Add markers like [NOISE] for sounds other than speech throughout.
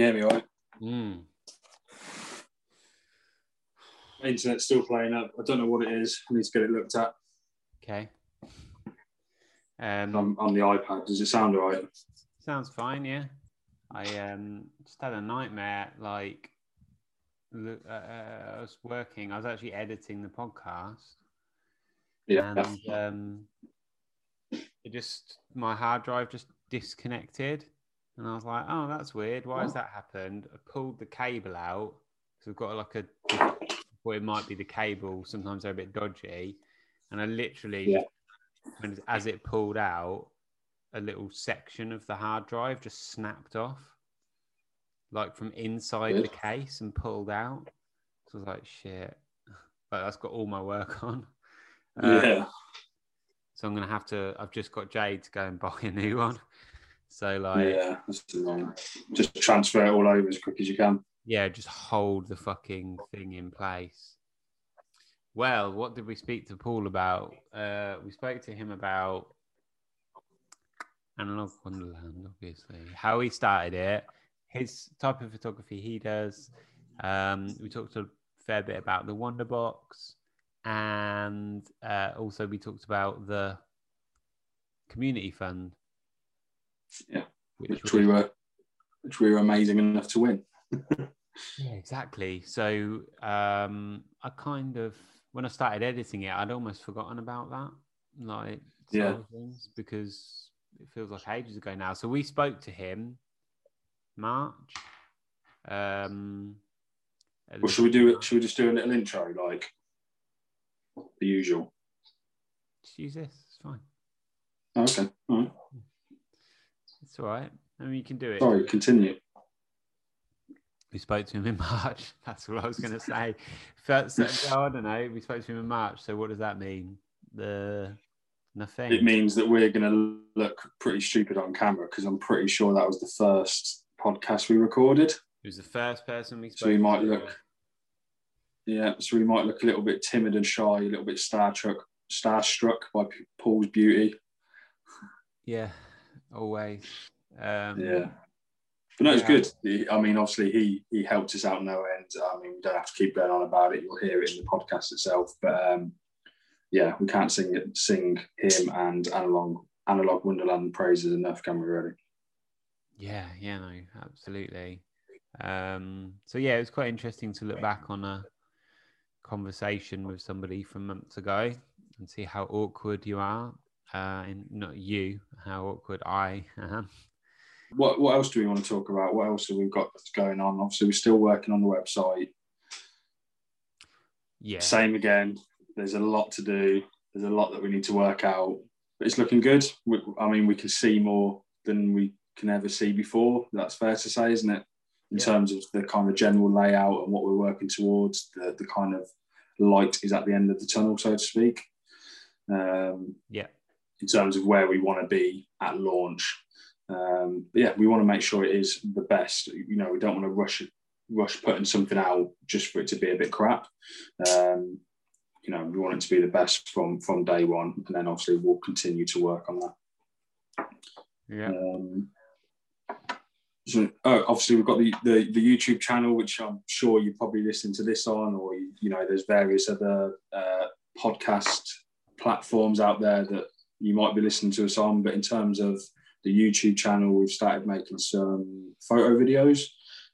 hear me all right? Mm. Internet's still playing up. I don't know what it is. I need to get it looked at. Okay. Um, on, on the iPad. Does it sound all right? sounds fine. Yeah. I um just had a nightmare. Like, look, uh, uh, I was working. I was actually editing the podcast, Yeah. and um, it just my hard drive just disconnected, and I was like, "Oh, that's weird. Why has that happened?" I pulled the cable out because we've got like a, well, it might be the cable. Sometimes they're a bit dodgy, and I literally, Yeah. when, as it pulled out, a little section of the hard drive just snapped off, like from inside the case and pulled out. So I was like, "Shit." But that's got all my work on. Uh, yeah. so I'm gonna have to. I've just got Jade to go and buy a new one. So like, yeah. That's annoying. Just transfer it all over as quick as you can. Yeah, just hold the fucking thing in place. Well, what did we speak to Paul about? Uh, we spoke to him about Analog Wonderland, obviously, how he started it, his type of photography he does. Um, we talked a fair bit about the Wonder Box, and uh, also we talked about the community fund. Yeah, which, Which we were, which we were amazing enough to win. [LAUGHS] Yeah, exactly. So um, I kind of, when I started editing it, I'd almost forgotten about that, like Yeah. things, because it feels like ages ago now. So we spoke to him March. Um, Well, should we do it? Should we just do a little intro like the usual? Just use this. It's fine. Okay. All right. It's all right. I mean, you can do it. Sorry. Continue. We spoke to him in March. [LAUGHS] That's what I was going to say. [LAUGHS] First, [LAUGHS] oh, I don't know. We spoke to him in March. So what does that mean? The nothing. It means that we're going to look pretty stupid on camera because I'm pretty sure that was the first podcast we recorded. He was the first person we spoke So we might to. look, yeah. So we might look a little bit timid and shy, a little bit starstruck, starstruck by Paul's beauty. Yeah, always. Um, Yeah. But no, it's Yeah. good. I mean, obviously, he he helped us out no end. I mean, we don't have to keep going on about it. You'll hear it in the podcast itself. But um, yeah, we can't sing sing him and analog analog Wonderland praises enough, can we? Really? Yeah, yeah, no, absolutely. Um, so yeah, it was quite interesting to look back on a conversation with somebody from months ago and see how awkward you are. Uh, and not you, how awkward I am. What what else do we want to talk about? What else have we got that's going on? Obviously, we're still working on the website. Yeah, Same again. There's a lot to do. There's a lot that we need to work out. But it's looking good. We, I mean, we can see more than we can ever see before. That's fair to say, isn't it? In Yeah. terms of the kind of general layout and what we're working towards, the, the kind of light is at the end of the tunnel, so to speak. Um, yeah, in terms of where we want to be at launch. Um, yeah, we want to make sure it is the best. You know, we don't want to rush rush putting something out just for it to be a bit crap. Um, you know, we want it to be the best from from day one, and then obviously we'll continue to work on that. yeah, Um, so, oh, obviously, we've got the, the the YouTube channel, which I'm sure you probably listen to this on, or you, you know, there's various other uh, podcast platforms out there that you might be listening to us on. But in terms of the YouTube channel, we've started making some photo videos,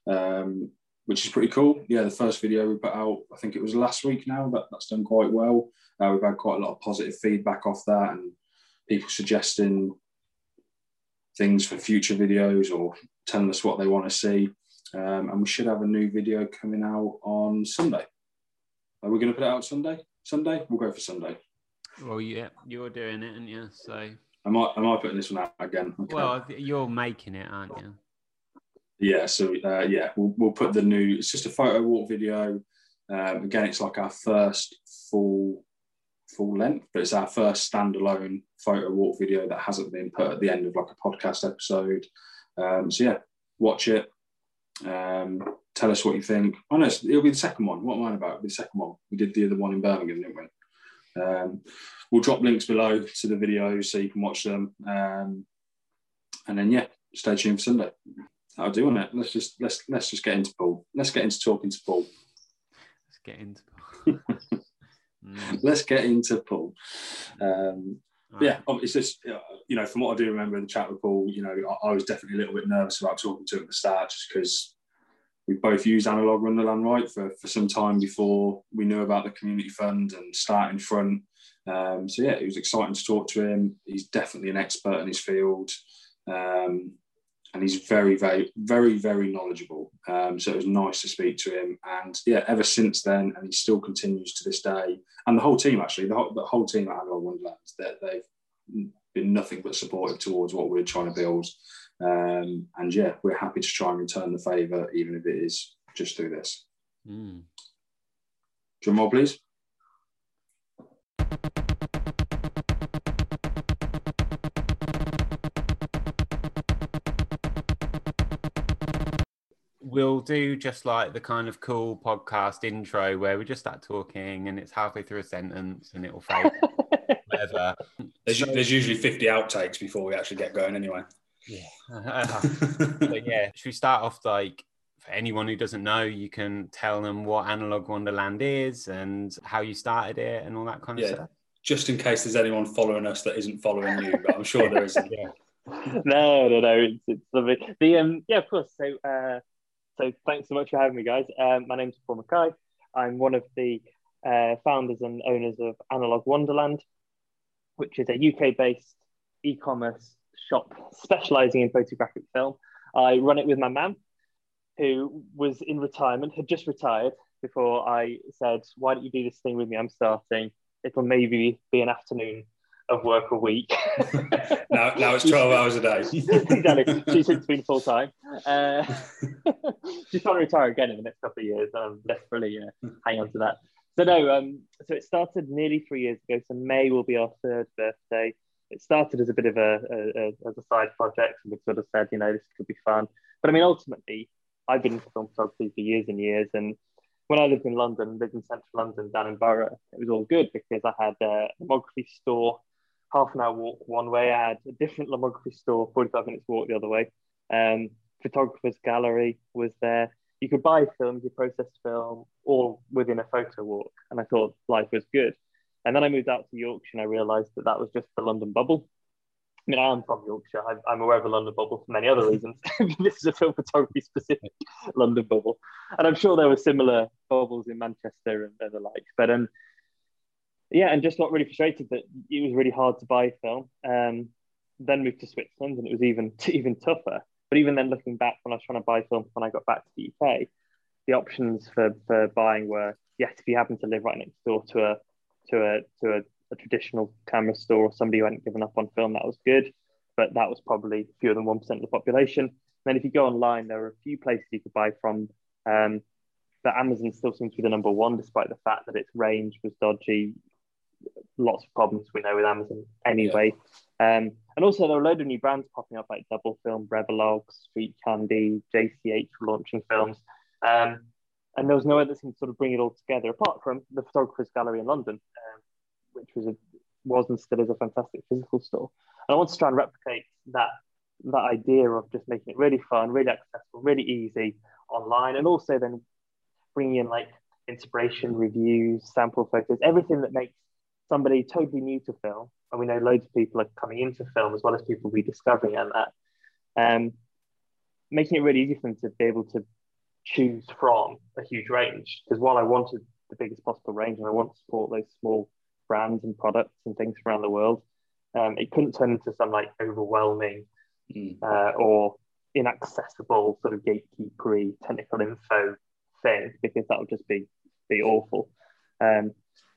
um, which is pretty cool. Yeah, the first video we put out, I think it was last week now. That that's done quite well. Uh, we've had quite a lot of positive feedback off that, and people suggesting things for future videos or telling us what they want to see. Um, and we should have a new video coming out on Sunday. Are we going to put it out Sunday? Sunday? We'll go for Sunday. Well, yeah, you're doing it, aren't you? So, Am I, am I putting this one out again? Okay. well, you're making it, aren't you? yeah, so uh, yeah, we'll, we'll put the new, it's just a photo walk video. Um, again, it's like our first full full length, but it's our first standalone photo walk video that hasn't been put at the end of like a podcast episode. Um, so yeah, watch it. Um, tell us what you think. Oh no, it'll be the second one. What am I about? It'll be the second one. We did the other one in Birmingham, didn't we? Um, we'll drop links below to the videos so you can watch them. Um, and then yeah, stay tuned for Sunday. I'll do on it. Let's just let's let's just get into Paul. Let's get into talking to Paul. Let's get into Paul. [LAUGHS] mm. Let's get into Paul. Um, right. Yeah, it's just you know from what I do remember in the chat with Paul, you know I, I was definitely a little bit nervous about talking to him at the start just because we both used Analog Wonderland right for, for some time before we knew about the community fund and starting front. Um, so yeah, it was exciting to talk to him. He's definitely an expert in his field. Um, and he's very, very, very, very knowledgeable. Um, so it was nice to speak to him. And yeah, ever since then, and he still continues to this day. And the whole team, actually, the whole, the whole team at Analog Wonderlands, that they've been nothing but supportive towards what we're trying to build. Um, and yeah, we're happy to try and return the favour, even if it is just through this. Mm. Drum roll, please. we'll do just like the kind of cool podcast intro where we just start talking and it's halfway through a sentence and it'll fade. [LAUGHS] whatever. There's, there's, usually 50 outtakes before we actually get going anyway. Yeah. [LAUGHS] [LAUGHS] but yeah, should we start off like for anyone who doesn't know, you can tell them what Analog Wonderland is and how you started it and all that kind of yeah. stuff. Just in case there's anyone following us that isn't following you, but I'm sure there isn't. [LAUGHS] yeah. No, no, no. It's, it's lovely. The um, yeah, of course. So uh, so thanks so much for having me, guys. Um, my name's Paul Mackay. I'm one of the uh, founders and owners of Analog Wonderland, which is a UK-based e-commerce shop specialising in photographic film. I run it with my mum, who was in retirement, had just retired before I said, "Why don't you do this thing with me? I'm starting. It'll maybe be an afternoon of work a week. [LAUGHS] now, now it's 12 hours a day. [LAUGHS] exactly. She's since been full time. Uh, [LAUGHS] she's trying to retire again in the next couple of years. I'm desperately uh, hang on to that. So, no, um, so it started nearly three years ago. So, May will be our third birthday. It started as a bit of a, a, a as a side project, and we sort of said, you know, this could be fun. But I mean, ultimately, I've been into film photography for years and years, and when I lived in London, lived in central London, down in Borough, it was all good because I had a lomography store half an hour walk one way. I had a different lomography store, 45 minutes walk the other way. Um, photographer's gallery was there. You could buy film, you process film, all within a photo walk. And I thought life was good. And then I moved out to Yorkshire and I realized that that was just the London bubble. I mean, I am from Yorkshire. I'm aware of the London bubble for many other reasons. [LAUGHS] this is a film photography specific London bubble. And I'm sure there were similar bubbles in Manchester and, and the like. But um, yeah, and just got really frustrated that it was really hard to buy film. Um, then moved to Switzerland, and it was even [LAUGHS] even tougher. But even then, looking back, when I was trying to buy film when I got back to the UK, the options for, for buying were yes, if you happen to live right next door to a to a to a, a traditional camera store or somebody who hadn't given up on film, that was good. But that was probably fewer than one percent of the population. And then if you go online, there are a few places you could buy from. Um, but Amazon still seems to be the number one, despite the fact that its range was dodgy lots of problems we know with Amazon anyway. Yeah. Um, and also there are a load of new brands popping up like Dubblefilm, Revolog, Street Candy, JCH launching films. Um, and there was no other thing to sort of bring it all together apart from the Photographers Gallery in London, um, which was a, was and still is a fantastic physical store. And I want to try and replicate that that idea of just making it really fun, really accessible, really easy online, and also then bringing in like inspiration, reviews, sample photos, everything that makes somebody totally new to film, and we know loads of people are coming into film as well as people rediscovering and that, um, making it really easy for them to be able to choose from a huge range. Because while I wanted the biggest possible range and I want to support those small brands and products and things around the world, um, it couldn't turn into some like overwhelming mm. uh, or inaccessible sort of gatekeepery technical info thing because that would just be be awful. Um,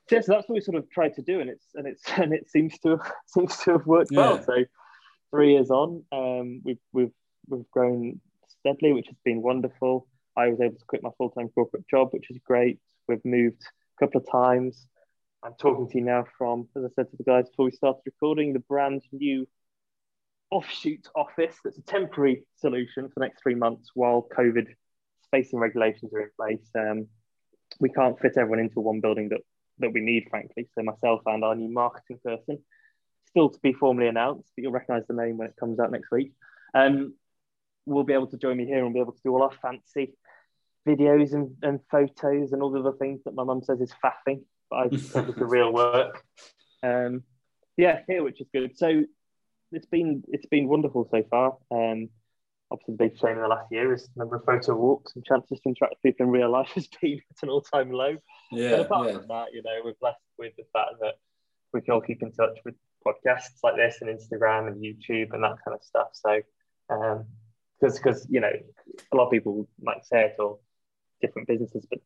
yeah, so that's what we sort of tried to do, and it's and it's [LAUGHS] and it seems to have, [LAUGHS] seems to have worked yeah. well. So three years on, um, we've we've we've grown steadily, which has been wonderful. I was able to quit my full time corporate job, which is great. We've moved a couple of times. I'm talking to you now from, as I said to the guys before we started recording, the brand new offshoot office that's a temporary solution for the next three months while COVID spacing regulations are in place. Um, we can't fit everyone into one building that that we need, frankly. So myself and our new marketing person, still to be formally announced, but you'll recognise the name when it comes out next week. Um, will be able to join me here and be able to do all our fancy videos and, and photos and all the other things that my mum says is faffing, but I just [LAUGHS] think it's the real work. Um, yeah, here, which is good. So it's been it's been wonderful so far. Um, obviously, the big change in the last year is the number of photo walks and chances to interact with people in real life [LAUGHS] has been at an all time low. Yeah, but apart yeah. from that, you know, we're blessed with the fact that we can all keep in touch with podcasts like this and Instagram and YouTube and that kind of stuff. So, um because because you know, a lot of people might say it or different businesses, but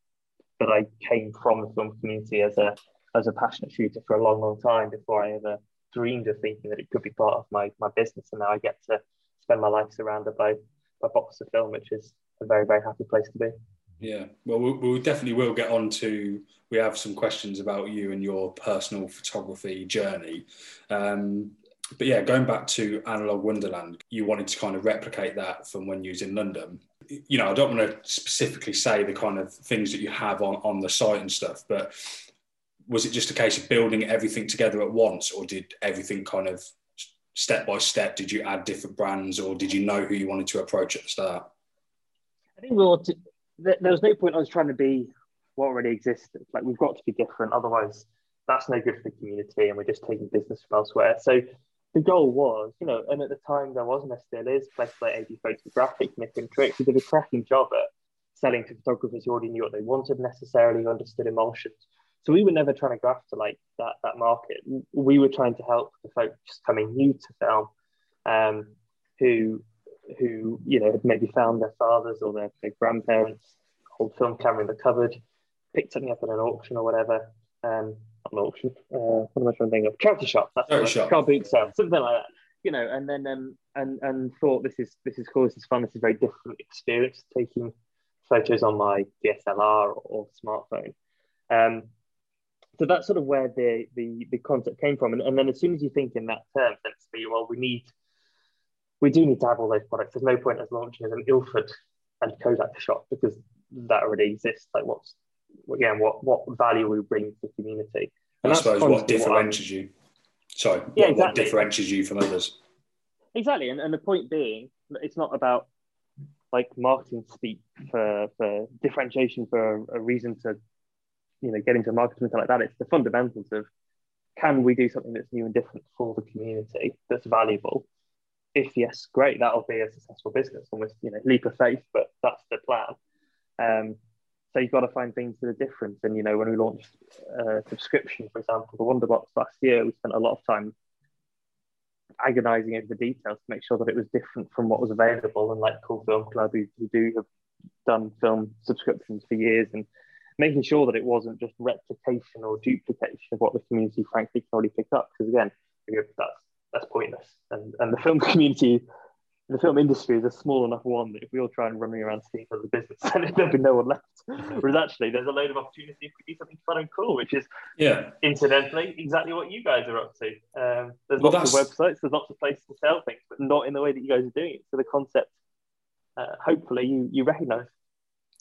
but I came from the film community as a as a passionate shooter for a long, long time before I ever dreamed of thinking that it could be part of my my business. And now I get to spend my life surrounded by by box of film, which is a very very happy place to be. Yeah, well, we we definitely will get on to. We have some questions about you and your personal photography journey. Um, but yeah, going back to Analog Wonderland, you wanted to kind of replicate that from when you was in London. You know, I don't want to specifically say the kind of things that you have on, on the site and stuff, but was it just a case of building everything together at once, or did everything kind of step by step? Did you add different brands, or did you know who you wanted to approach at the start? I think we there there was no point I was trying to be what already existed. Like we've got to be different, otherwise that's no good for the community, and we're just taking business from elsewhere. So the goal was, you know, and at the time there wasn't, there still is, places like AG Photographic, Nick and who did a cracking job at selling to photographers who already knew what they wanted necessarily, understood emulsions. So we were never trying to graft to like that that market. We were trying to help the folks coming new to film, um, who who you know had maybe found their fathers or their, their grandparents old film camera in the cupboard, picked something up at an auction or whatever. Um, not an auction. Uh, what am I trying to think of? Charity shop. That's Charity shop. Car boot sale, something like that. You know, and then um, and and thought this is this is cool. This is fun. This is a very different experience taking photos on my DSLR or, or smartphone. Um, so that's sort of where the the, the concept came from. And, and then as soon as you think in that term, then it's be well, we need we do need to have all those products. There's no point as launching as an Ilford and Kodak shop because that already exists. Like what's again what what value we bring to the community? I that's suppose what differentiates you. Sorry, Yeah, what, what differentiates you from others? Exactly, and, and the point being, it's not about like marketing speak for for differentiation for a, a reason to, you know, get into marketing something like that. It's the fundamentals of can we do something that's new and different for the community that's valuable? If yes, great, that'll be a successful business. Almost, you know, leap of faith, but that's the plan. Um, so you've got to find things that are different. And you know, when we launched uh, subscription, for example, the Wonderbox last year, we spent a lot of time agonizing over the details to make sure that it was different from what was available. And like Cool Film Club, who, who do have done film subscriptions for years, and making sure that it wasn't just replication or duplication of what the community frankly can already pick up. Because again, that's that's pointless. And and the film [LAUGHS] community, the film industry is a small enough one that if we all try and run around steam for the business, [LAUGHS] then there'll be no one left. [LAUGHS] Whereas actually, there's a load of opportunity if we do something fun and cool, which is Yeah, incidentally exactly what you guys are up to. Um, there's Well, lots of websites, there's lots of places to sell things, but not in the way that you guys are doing it. So the concept, uh, hopefully, you you recognise.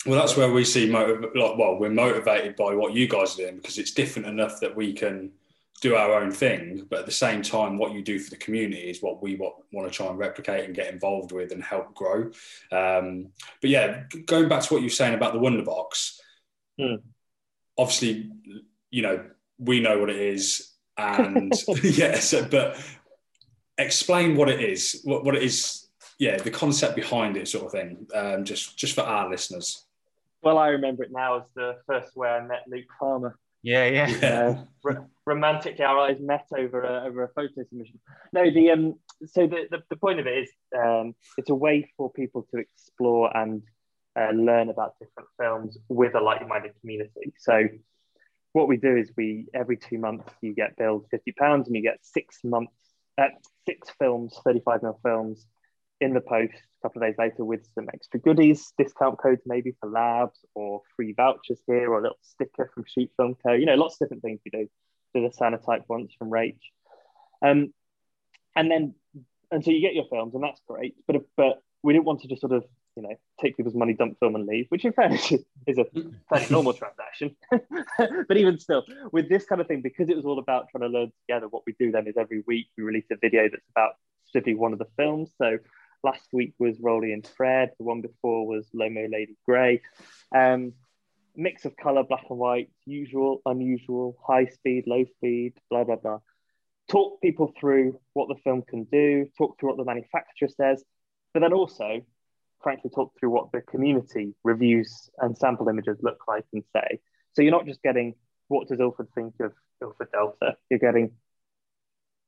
well, that's where we see motiv- like, well, we're motivated by what you guys are doing because it's different enough that we can do our own thing, but at the same time, what you do for the community is what we want, want to try and replicate and get involved with and help grow. Um, but yeah, going back to what you're saying about the Wonderbox, Hmm. obviously, you know, we know what it is, and [LAUGHS] [LAUGHS] yes, but explain what it is, what, what it is, yeah, the concept behind it, sort of thing, um, just just for our listeners. Well, I remember it now as the first way I met Luke Farmer. Yeah, yeah. Yeah. Uh, r- romantically, our eyes met over a, over a photo submission. No, the um, so the, the, the point of it is um, it's a way for people to explore and uh, learn about different films with a like-minded community. So what we do is we every two months you get billed fifty pounds and you get six months, uh, six films, thirty-five mil films in the post a couple of days later with some extra goodies, discount codes maybe for labs or free vouchers here or a little sticker from Shoot Film Co. You know, lots of different things we do. Did a cyanotype once from Rach. Um, and then, and so you get your films and that's great. But, but we didn't want to just sort of, you know, take people's money, dump film and leave, which in fairness [LAUGHS] is a fairly normal transaction. [LAUGHS] but even still, with this kind of thing, because it was all about trying to learn together, what we do then is every week we release a video that's about specifically one of the films. So Last week was Rollei Infrared. The one before was Lomo Lady Grey. Um, mix of color, black and white, usual, unusual, high speed, low speed, blah blah blah. Talk people through what the film can do. Talk through what the manufacturer says, but then also, frankly, talk through what the community reviews and sample images look like and say. So you're not just getting what does Ilford think of Ilford Delta. You're getting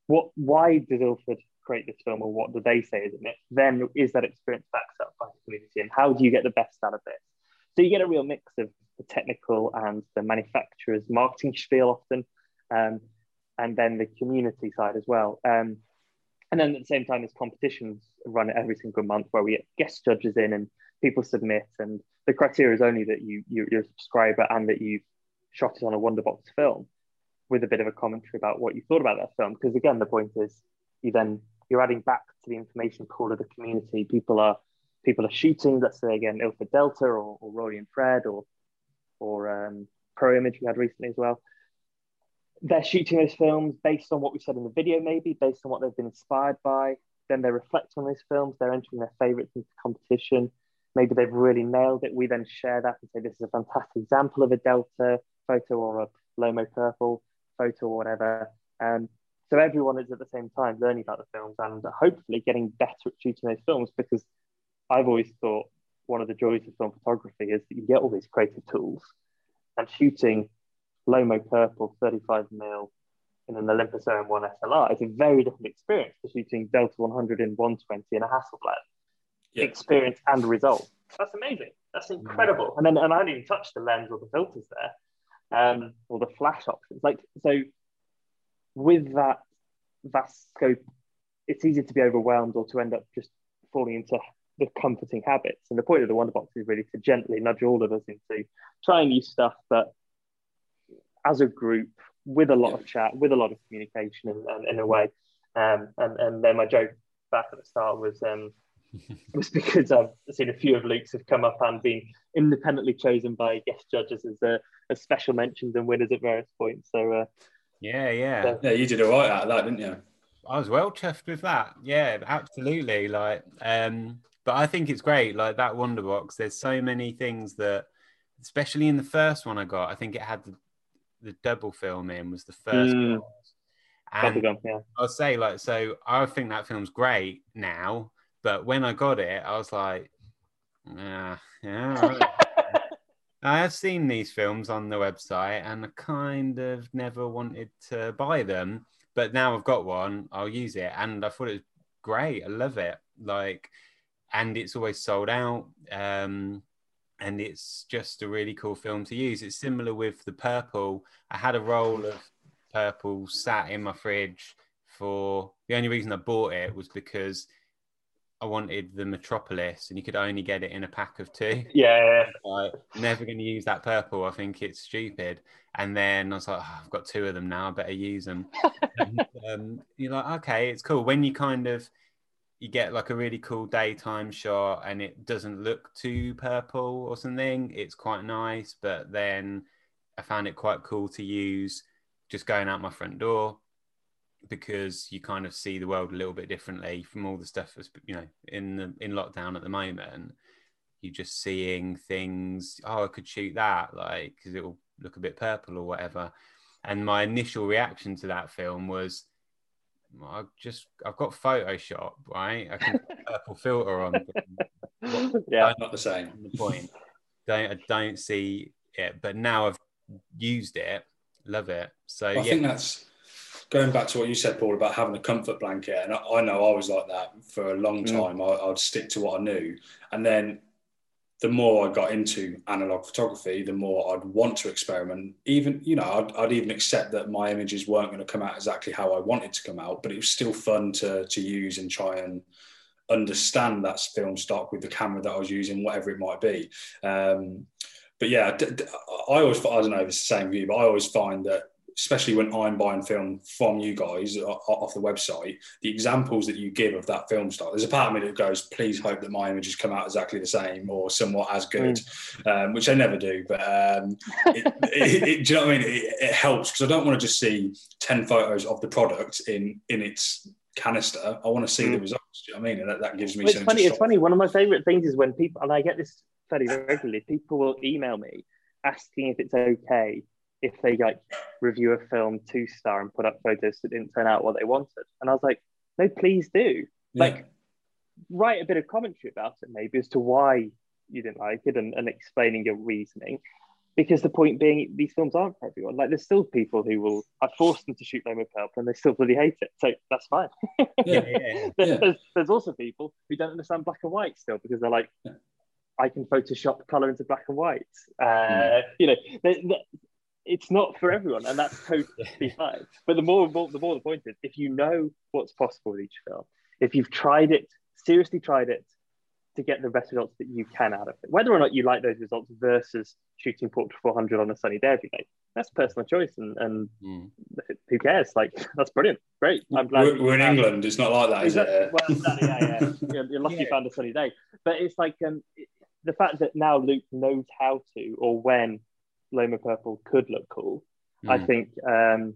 what why did Ilford create this film or what do they say is in it? Then is that experience backed up by the community and how do you get the best out of it? So you get a real mix of the technical and the manufacturer's marketing spiel often, um, and then the community side as well. Um, and then at the same time, there's competitions run every single month where we get guest judges in and people submit, and the criteria is only that you, you are a subscriber and that you've shot it on a Wonderbox film with a bit of a commentary about what you thought about that film. Because again, the point is you then you're adding back to the information pool of the community. People are people are shooting, let's say again, Ilford Delta or, or Rollei Infrared or or um, Pro Image we had recently as well. They're shooting those films based on what we said in the video, maybe based on what they've been inspired by. Then they reflect on those films. They're entering their favorites into competition. Maybe they've really nailed it. We then share that and say this is a fantastic example of a Delta photo or a Lomo purple photo or whatever. Um, so everyone is at the same time learning about the films and hopefully getting better at shooting those films because I've always thought one of the joys of film photography is that you get all these creative tools and shooting Lomo purple 35 mil in an Olympus OM1 SLR is a very different experience to shooting Delta 100 in 120 in a Hasselblad. Yeah. Experience and result. That's amazing. That's incredible. And then and I didn't even touch the lens or the filters there, um, or the flash options. Like so, with that vast scope, it's easy to be overwhelmed or to end up just falling into the comforting habits. And the point of the Wonderbox is really to gently nudge all of us into trying new stuff, but as a group, with a lot of chat, with a lot of communication in, in, in a way. Um, and, and then my joke back at the start was um, [LAUGHS] was because I've seen a few of Luke's have come up and been independently chosen by guest judges as, a, as special mentions and winners at various points. So uh, yeah, yeah, so, yeah, you did all right out of that, didn't you? I was well chuffed with that. Yeah, absolutely. Like, um, but I think it's great. Like that Wonderbox, there's so many things that, especially in the first one I got, I think it had the, the Dubblefilm in was the first mm. And yeah. I'll say like so. I think that film's great now, but when I got it, I was like, yeah, yeah. [LAUGHS] I have seen these films on the website, and I kind of never wanted to buy them, but now I've got one. I'll use it, and I thought it was great. I love it. Like and it's always sold out. Um, and it's just a really cool film to use. It's similar with the purple. I had a roll of purple sat in my fridge for the only reason I bought it was because I wanted the Metropolis, and you could only get it in a pack of two. [LAUGHS] Yeah, like, never going to use that purple. I think it's stupid. And then I was like, oh, I've got two of them now. I better use them. [LAUGHS] and, um, you're like, okay, it's cool. When you kind of you get like a really cool daytime shot and it doesn't look too purple or something. It's quite nice, but then I found it quite cool to use just going out my front door because you kind of see the world a little bit differently from all the stuff that's you know in the in lockdown at the moment. You're just seeing things. Oh, I could shoot that, like because it will look a bit purple or whatever. And my initial reaction to that film was I just I've got Photoshop, right? I can put [LAUGHS] purple filter on. [LAUGHS] yeah, not the same. The point. Don't I don't see it, but now I've used it, love it. So I yeah. think that's going back to what you said, Paul, about having a comfort blanket. And I, I know I was like that for a long mm. time. Mm. I, I'd stick to what I knew, and then the more I got into analog photography, the more I'd want to experiment. Even, you know, I'd, I'd, even accept that my images weren't going to come out exactly how I wanted to come out, but it was still fun to, to use and try and understand that film stock with the camera that I was using, whatever it might be. Um, but yeah, I always, I don't know if it's the same view, but I always find that especially when I'm buying film from you guys off the website, the examples that you give of that film style, there's a part of me that goes, please hope that my images come out exactly the same or somewhat as good, mm. um, which I never do. But um, it, [LAUGHS] it, it, do you know what I mean? It, helps because I don't want to just see 10 photos of the product in, in its canister. I want to see mm. the results. Do you know what I mean? And that, that gives me. Well, it's funny. It's funny. One of my favorite things is when people, and I get this fairly regularly. People will email me asking if it's okay if they like review a film two star and put up photos that didn't turn out what they wanted. And I was like, no, please do. Yeah. Like, write a bit of commentary about it, maybe as to why you didn't like it and, and explaining your reasoning. Because the point being, these films aren't for everyone. Like, there's still people who will. I forced them to shoot Loma Purple, and they still bloody hate it. So that's fine. Yeah. Yeah, [LAUGHS] yeah, There- Yeah. There's, there's also people who don't understand black and white still because they're like. I can Photoshop color into black and white. Uh, Hmm. You know, they- they- it's not for everyone, and that's totally [LAUGHS] fine. But the more, more, the more the point is, if you know what's possible with each film, if you've tried it, seriously tried it, to get the best results that you can out of it, whether or not you like those results versus shooting Portra 400 on a sunny day every day, that's personal choice, and, and Mm. who cares? Like [LAUGHS] that's brilliant, great. I'm glad We're, we're in have- England. It's not like that, is Exactly. it? Well, exactly, yeah, yeah. [LAUGHS] You're, you're lucky you found a sunny day. But it's like um, it- the fact that now Luke knows how to or when Loma Purple could look cool. I Mm. think um,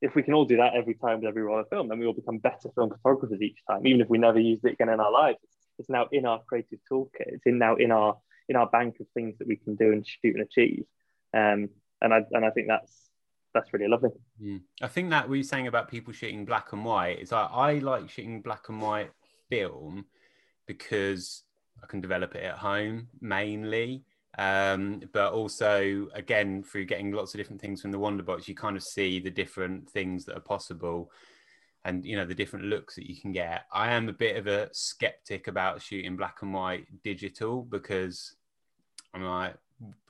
if we can all do that every time with every roll of film, then we all become better film photographers each time, even if we never used it again in our lives. It's, it's now in our creative toolkit. It's in now in our in our bank of things that we can do and shoot and achieve. Um, and I and I think that's that's really lovely. Mm. I think that we were saying about people shooting black and white is like I like shooting black and white film because I can develop it at home mainly. Um, but also, again, through getting lots of different things from the wonder box you kind of see the different things that are possible and you know the different looks that you can get. I am a bit of a skeptic about shooting black and white digital because I'm like,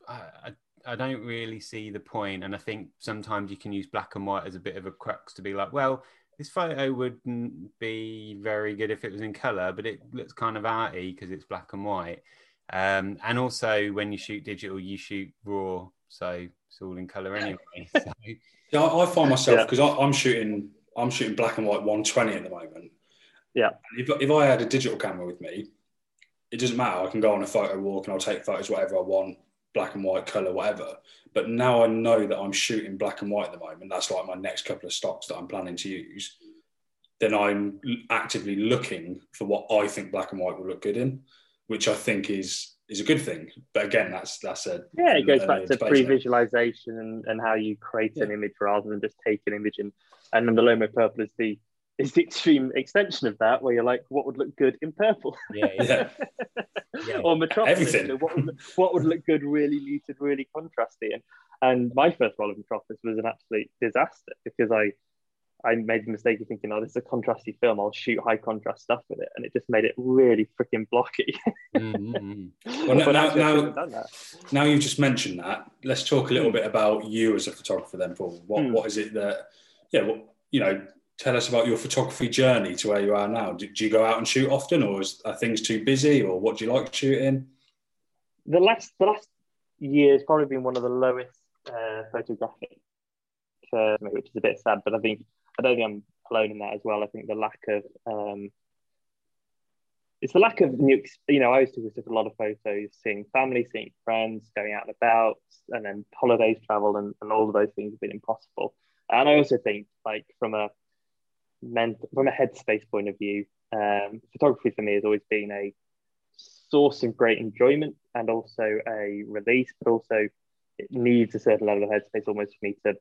I, I don't really see the point, and I think sometimes you can use black and white as a bit of a crux to be like, well, this photo wouldn't be very good if it was in color, but it looks kind of arty because it's black and white. Um, and also, when you shoot digital, you shoot raw, so it's all in color anyway. [LAUGHS] So, Yeah, I, I find myself Yeah. because I'm shooting, I'm shooting black and white 120 at the moment. Yeah. If, if I had a digital camera with me, it doesn't matter. I can go on a photo walk and I'll take photos whatever I want, black and white, color, whatever. But now I know that I'm shooting black and white at the moment. That's like my next couple of stocks that I'm planning to use. Then I'm actively looking for what I think black and white will look good in, which I think is is a good thing. But again, that's that's a Yeah, it goes a- back to debate, isn't it? pre-visualization and, and how you create an image rather than just take an image and and then the Lomo purple is the is the extreme extension of that, where you're like, what would look good in purple? yeah, yeah. [LAUGHS] Yeah. Yeah. or Metropolis. Everything. you know, what, would, look- what would look good, really muted, really contrasty? And, and my first roll of Metropolis was an absolute disaster because I I made the mistake of thinking, oh, this is a contrasty film. I'll shoot high contrast stuff with it, and it just made it really freaking blocky. Mm, mm, mm. [LAUGHS] Well, now- now- shouldn't have done that. Now you've just mentioned that. Let's talk a little bit about you as a photographer, then, Paul. What Hmm. what is it that, yeah, what you know? Tell us about your photography journey to where you are now. Do, do you go out and shoot often, or is, are things too busy, or what do you like shooting? the last the last year has probably been one of the lowest uh, photographic for me, which is a bit sad. But I think I don't think I'm alone in that as well. I think the lack of um, it's the lack of new. You know, I used to took a lot of photos, seeing family, seeing friends, going out and about, and then holidays, travel, and, and all of those things have been impossible. And I also think, like from a mental, from a headspace point of view, um, photography for me has always been a source of great enjoyment and also a release, but also it needs a certain level of headspace almost for me to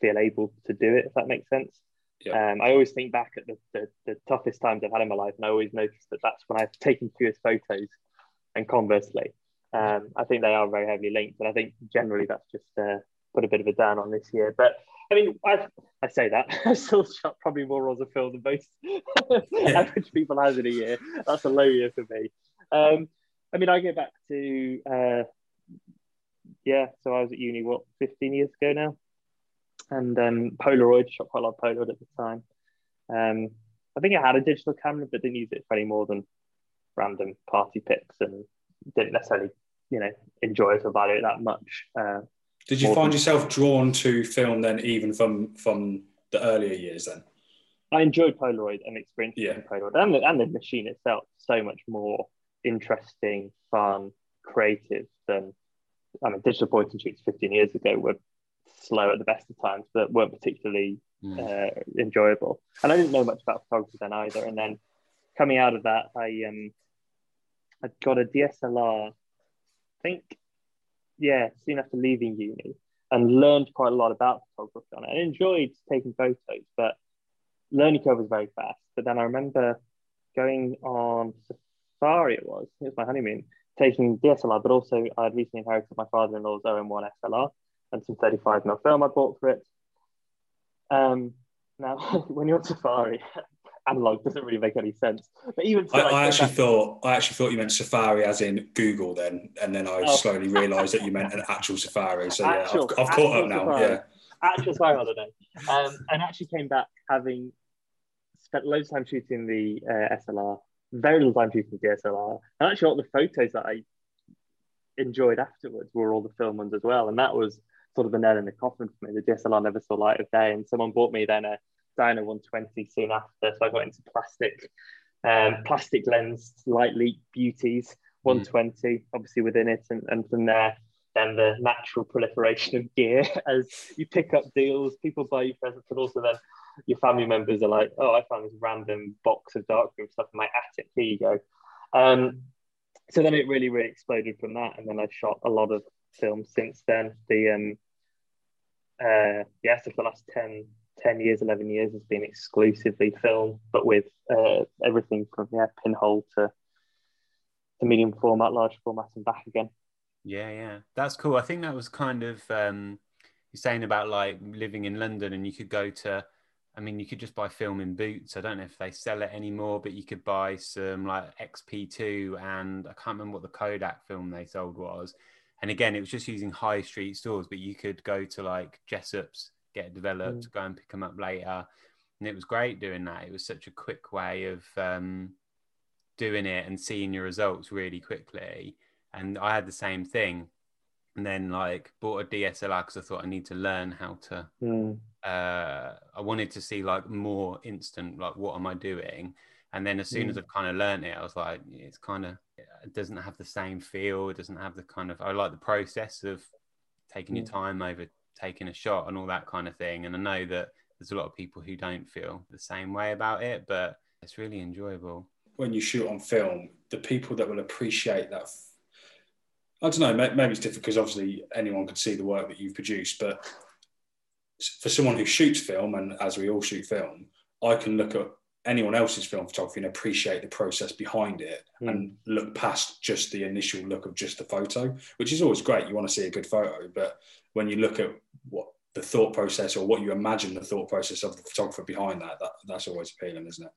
feel able to do it, if that makes sense. Yeah. Um, I always think back at the, the, the toughest times I've had in my life, and I always notice that that's when I've taken fewest photos, and conversely. Um, I think they are very heavily linked, and I think generally that's just uh, put a bit of a down on this year. But I mean, I, I say that [LAUGHS] I still shot probably more rolls of film than most [LAUGHS] average people has in a year. That's a low year for me. Um, I mean, I go back to uh, yeah. So I was at uni what 15 years ago now, and um, Polaroid shot quite a lot of Polaroid at the time. Um, I think I had a digital camera, but didn't use it for any more than random party pics, and didn't necessarily you know enjoy it or value it that much. Uh, Did you find than- yourself drawn to film then, even from from the earlier years? Then, I enjoyed Polaroid and experiencing Yeah. Polaroid and the, and the machine itself so much more interesting, fun, creative than I mean digital point and shoots 15 years ago were slow at the best of times, but weren't particularly Mm. uh, enjoyable. And I didn't know much about photography then either. And then coming out of that, I um, I got a DSLR. I think, yeah, soon after leaving uni, and learned quite a lot about photography on it. I enjoyed taking photos, but learning curve was very fast. But then I remember going on safari. It was it was my honeymoon, taking DSLR, but also I'd recently inherited my father-in-law's OM1 SLR and some 35 mm film I bought for it. Um, now, [LAUGHS] when you're on safari, [LAUGHS] analog doesn't really make any sense. But even so, I, I actually thought I actually thought you meant Safari as in Google then, and then I oh. slowly realised that you meant an actual Safari. So actual, yeah, I've, I've caught up now. Safari. Yeah, actual Safari holiday, um, and actually came back having spent loads of time shooting the uh, SLR, very little time shooting the DSLR, and actually all the photos that I enjoyed afterwards were all the film ones as well, and that was sort of the nail in the coffin for me. The DSLR never saw light of day, and someone bought me then a Diana 120 soon after, so I got into plastic, um, plastic lens, light leak beauties. 120, mm. obviously within it, and, and from there, then the natural proliferation of gear [LAUGHS] as you pick up deals, people buy you presents, and also then your family members are like, "Oh, I found this random box of darkroom stuff in my attic. Here you go." Um, so then it really, really exploded from that, and then I've shot a lot of films since then. The um, uh, yeah, so for the last 10, 10 years, 11 years has been exclusively film, but with uh, everything from yeah, pinhole to, to medium format, large format, and back again. Yeah, yeah, that's cool. I think that was kind of um, you're saying about like living in London and you could go to. I mean, you could just buy film in Boots. I don't know if they sell it anymore, but you could buy some like XP2 and I can't remember what the Kodak film they sold was and again, it was just using high street stores, but you could go to like Jessop's, get developed, mm. go and pick them up later. And it was great doing that. It was such a quick way of um, doing it and seeing your results really quickly. And I had the same thing. And then like bought a DSLR because I thought I need to learn how to. Mm. Uh, I wanted to see like more instant, like what am I doing? And then as soon mm. as I've kind of learned it, I was like, it's kind of it doesn't have the same feel. It doesn't have the kind of I like the process of taking mm. your time over taking a shot and all that kind of thing. And I know that there's a lot of people who don't feel the same way about it, but it's really enjoyable. When you shoot on film, the people that will appreciate that. I don't know. Maybe it's different because obviously anyone could see the work that you've produced, but for someone who shoots film, and as we all shoot film, I can look at anyone else's film photography and appreciate the process behind it mm. and look past just the initial look of just the photo, which is always great. You want to see a good photo, but when you look at what the thought process or what you imagine the thought process of the photographer behind that, that that's always appealing, isn't it?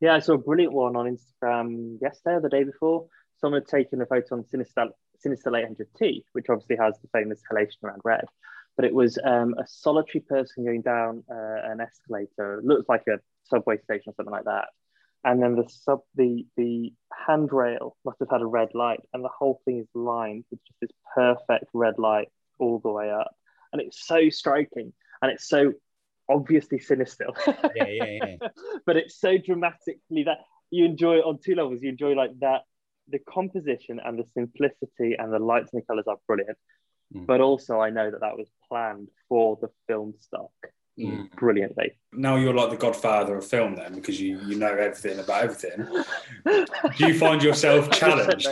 Yeah, I saw a brilliant one on Instagram yesterday or the day before. Someone had taken a photo on Sinister, Cinestill 800T, which obviously has the famous halation around red but it was um, a solitary person going down uh, an escalator. It looks like a subway station or something like that. And then the sub the the handrail must have had a red light, and the whole thing is lined with just this perfect red light all the way up. And it's so striking, and it's so obviously sinister. yeah, yeah, yeah. [LAUGHS] but it's so dramatically that you enjoy it on two levels. You enjoy like that the composition and the simplicity and the lights and the colors are brilliant. Mm. But also, I know that that was planned for the film stock mm. brilliantly. Now you're like the godfather of film, then, because you you know everything about everything. Do you find yourself [LAUGHS] challenged?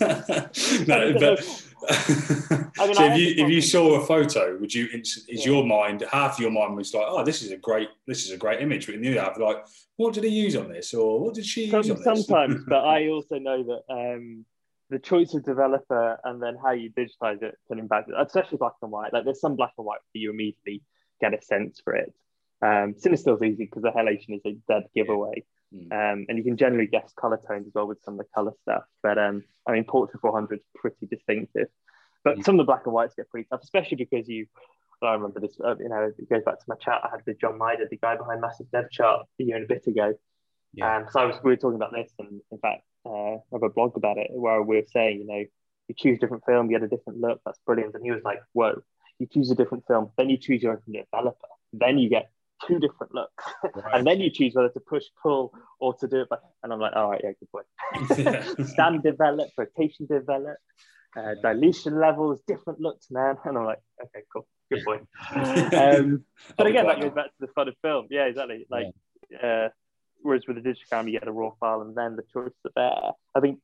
[LAUGHS] no, [LAUGHS] but. I mean, so if you if you saw a photo, would you is yeah. your mind half your mind was like, oh, this is a great this is a great image, but the other half like, what did he use on this, or what did she use Some, on this? Sometimes, but I also know that um, the choice of developer and then how you digitize it can impact it, especially black and white. Like there's some black and white where you immediately get a sense for it. Um, is easy because the halation is a dead giveaway. Mm. Um, and you can generally guess color tones as well with some of the color stuff. But um, I mean, Portra 400 is pretty distinctive. But mm. some of the black and whites get pretty tough, especially because you, I remember this, uh, you know, it goes back to my chat I had with John Mider, the guy behind Massive Dev Chart a year and a bit ago. Yeah. Um, so I was, we were talking about this, and in fact, uh, I have a blog about it where we were saying, you know, you choose a different film, you get a different look. That's brilliant. And he was like, whoa, you choose a different film, then you choose your own developer, then you get two different looks, right. [LAUGHS] and then you choose whether to push, pull, or to do it. By, and I'm like, all right, yeah, good point. [LAUGHS] Stand develop, rotation develop, uh, dilution levels, different looks, man. And I'm like, okay, cool, good point. um, [LAUGHS] but again, that goes back to the fun of film. Yeah, exactly. Like, yeah. uh, whereas with a digital camera, you get a raw file and then the choices are there. I think,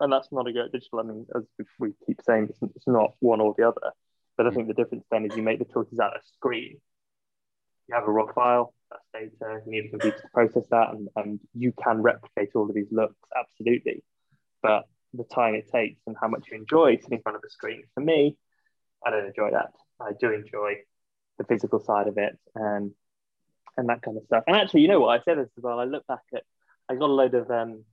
and that's not a go at digital. I mean, as we keep saying, it's, it's not one or the other. But I think the difference then is you make the choices out of screen. You have a raw file, that's data, you need a computer to process that, and, and you can replicate all of these looks, absolutely. But the time it takes and how much you enjoy sitting in front of a screen, for me, I don't enjoy that. I do enjoy the physical side of it and and that kind of stuff. And actually, you know what? I said this as well. I look back at, I got a load of um,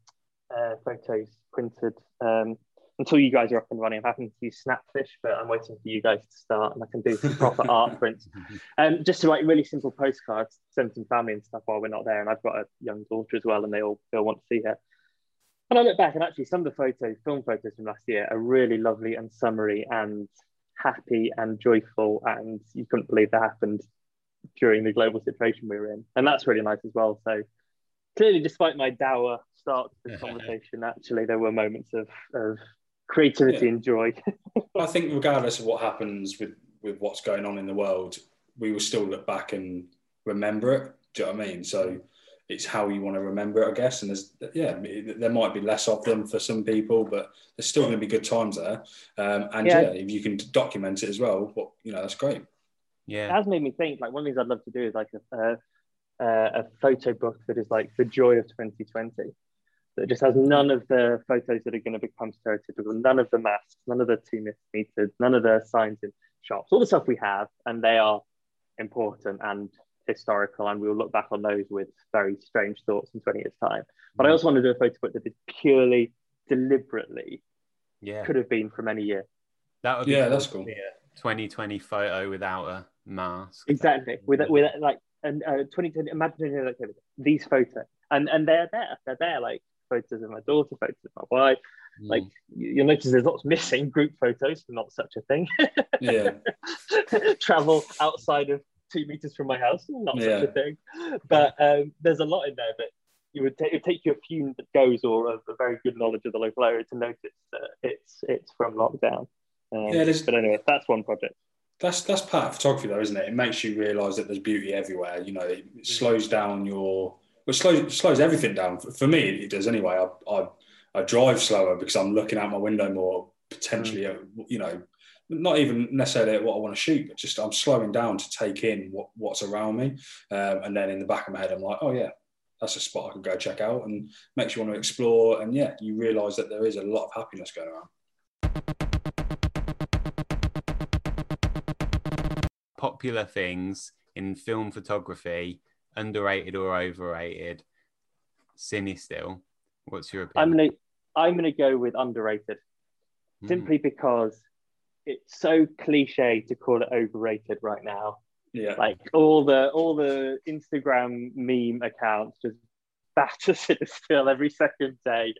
uh, photos printed um, until you guys are up and running. I'm having to use Snapfish, but I'm waiting for you guys to start and I can do some proper [LAUGHS] art prints. Um, just to write really simple postcards, send some family and stuff while we're not there. And I've got a young daughter as well, and they all, they all want to see her. And I look back, and actually, some of the photos, film photos from last year, are really lovely and summery and happy and joyful. And you couldn't believe that happened during the global situation we were in. And that's really nice as well. So clearly, despite my dour start to this [LAUGHS] conversation, actually, there were moments of, of creativity yeah. and joy. [LAUGHS] I think, regardless of what happens with, with what's going on in the world, we will still look back and remember it. Do you know what I mean? So it's how you want to remember it, I guess. And there's, yeah, there might be less of them for some people, but there's still going to be good times there. Um, and yeah. yeah. if you can document it as well, well, you know, that's great. Yeah, it has made me think. Like one of the things I'd love to do is like a, a, a photo book that is like the joy of 2020. That just has none of the photos that are going to become stereotypical, none of the masks, none of the two meters, none of the signs in shops, all the stuff we have, and they are important and historical, and we'll look back on those with very strange thoughts in 20 years' time. But I mm. also want to do a photo book that is purely, deliberately, yeah, could have been from any year. That would be yeah, that's cool. 2020 photo without a mask. Exactly. With with like and uh, 2020. Imagine like these photos, and and they're there. They're there. Like photos of my daughter, photos of my wife. Mm. Like you'll notice there's lots missing group photos. Not such a thing. Yeah. [LAUGHS] Travel outside of two meters from my house. Not yeah. such a thing. But um, there's a lot in there that you would take. It would take you a few that goes or a, a, very good knowledge of the local area to notice that it's it's from lockdown. Um, yeah, but anyway, that's one project. That's that's part of photography, though, isn't it? It makes you realise that there's beauty everywhere. You know, it mm. slows down your, well, slows slows everything down. For me, it does anyway. I, I, I drive slower because I'm looking out my window more. Potentially, mm. you know, not even necessarily what I want to shoot, but just I'm slowing down to take in what, what's around me. Um, and then in the back of my head, I'm like, oh yeah, that's a spot I can go check out, and makes you want to explore. And yeah, you realise that there is a lot of happiness going around. Popular things in film photography, underrated or overrated? Cinestill. What's your opinion? I'm gonna I'm gonna go with underrated, mm. simply because it's so cliche to call it overrated right now. Yeah. Like all the all the Instagram meme accounts just batter [LAUGHS] Cinestill every second day.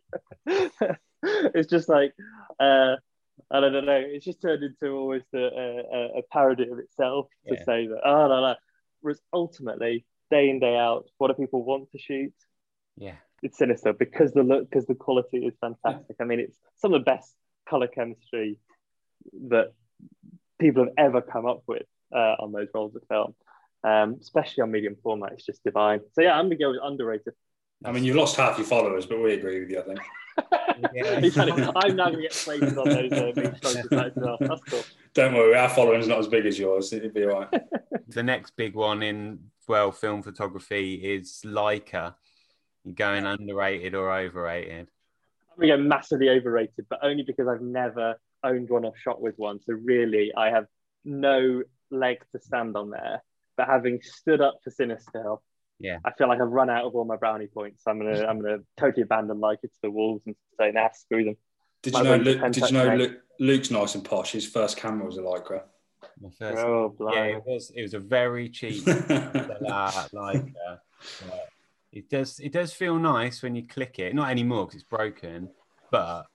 [LAUGHS] it's just like uh, I don't know. It's just turned into almost a, a, a parody of itself to yeah. say that. Oh no, no. Whereas ultimately, day in day out, what do people want to shoot? Yeah, it's Cinestill because the look, because the quality is fantastic. I mean, it's some of the best color chemistry that people have ever come up with uh, on those rolls of film, um, especially on medium format. It's just divine. So yeah, I'm gonna go with underrated. I mean, you've lost half your followers, but we agree with you. I think. I'm now going to get slated on those uh, meme as well. That's cool. Don't worry, our following's not as big as yours. It'd be all right. [LAUGHS] the next big one in well film photography is Leica. You going underrated or overrated? I'm going to go massively overrated, but only because I've never owned one or shot with one. So really, I have no leg to stand on there. But having stood up for Cinestill, yeah, I feel like I've run out of all my brownie points. I'm gonna I'm gonna totally abandon Leica to the wolves and say, nah, screw them. Did you know? Luke, did you know Luke, Luke's nice and posh? His first camera was a Leica. My first, oh, yeah, it was. It was a very cheap [LAUGHS] Leica. Uh, it does. It does feel nice when you click it. Not anymore because it's broken. But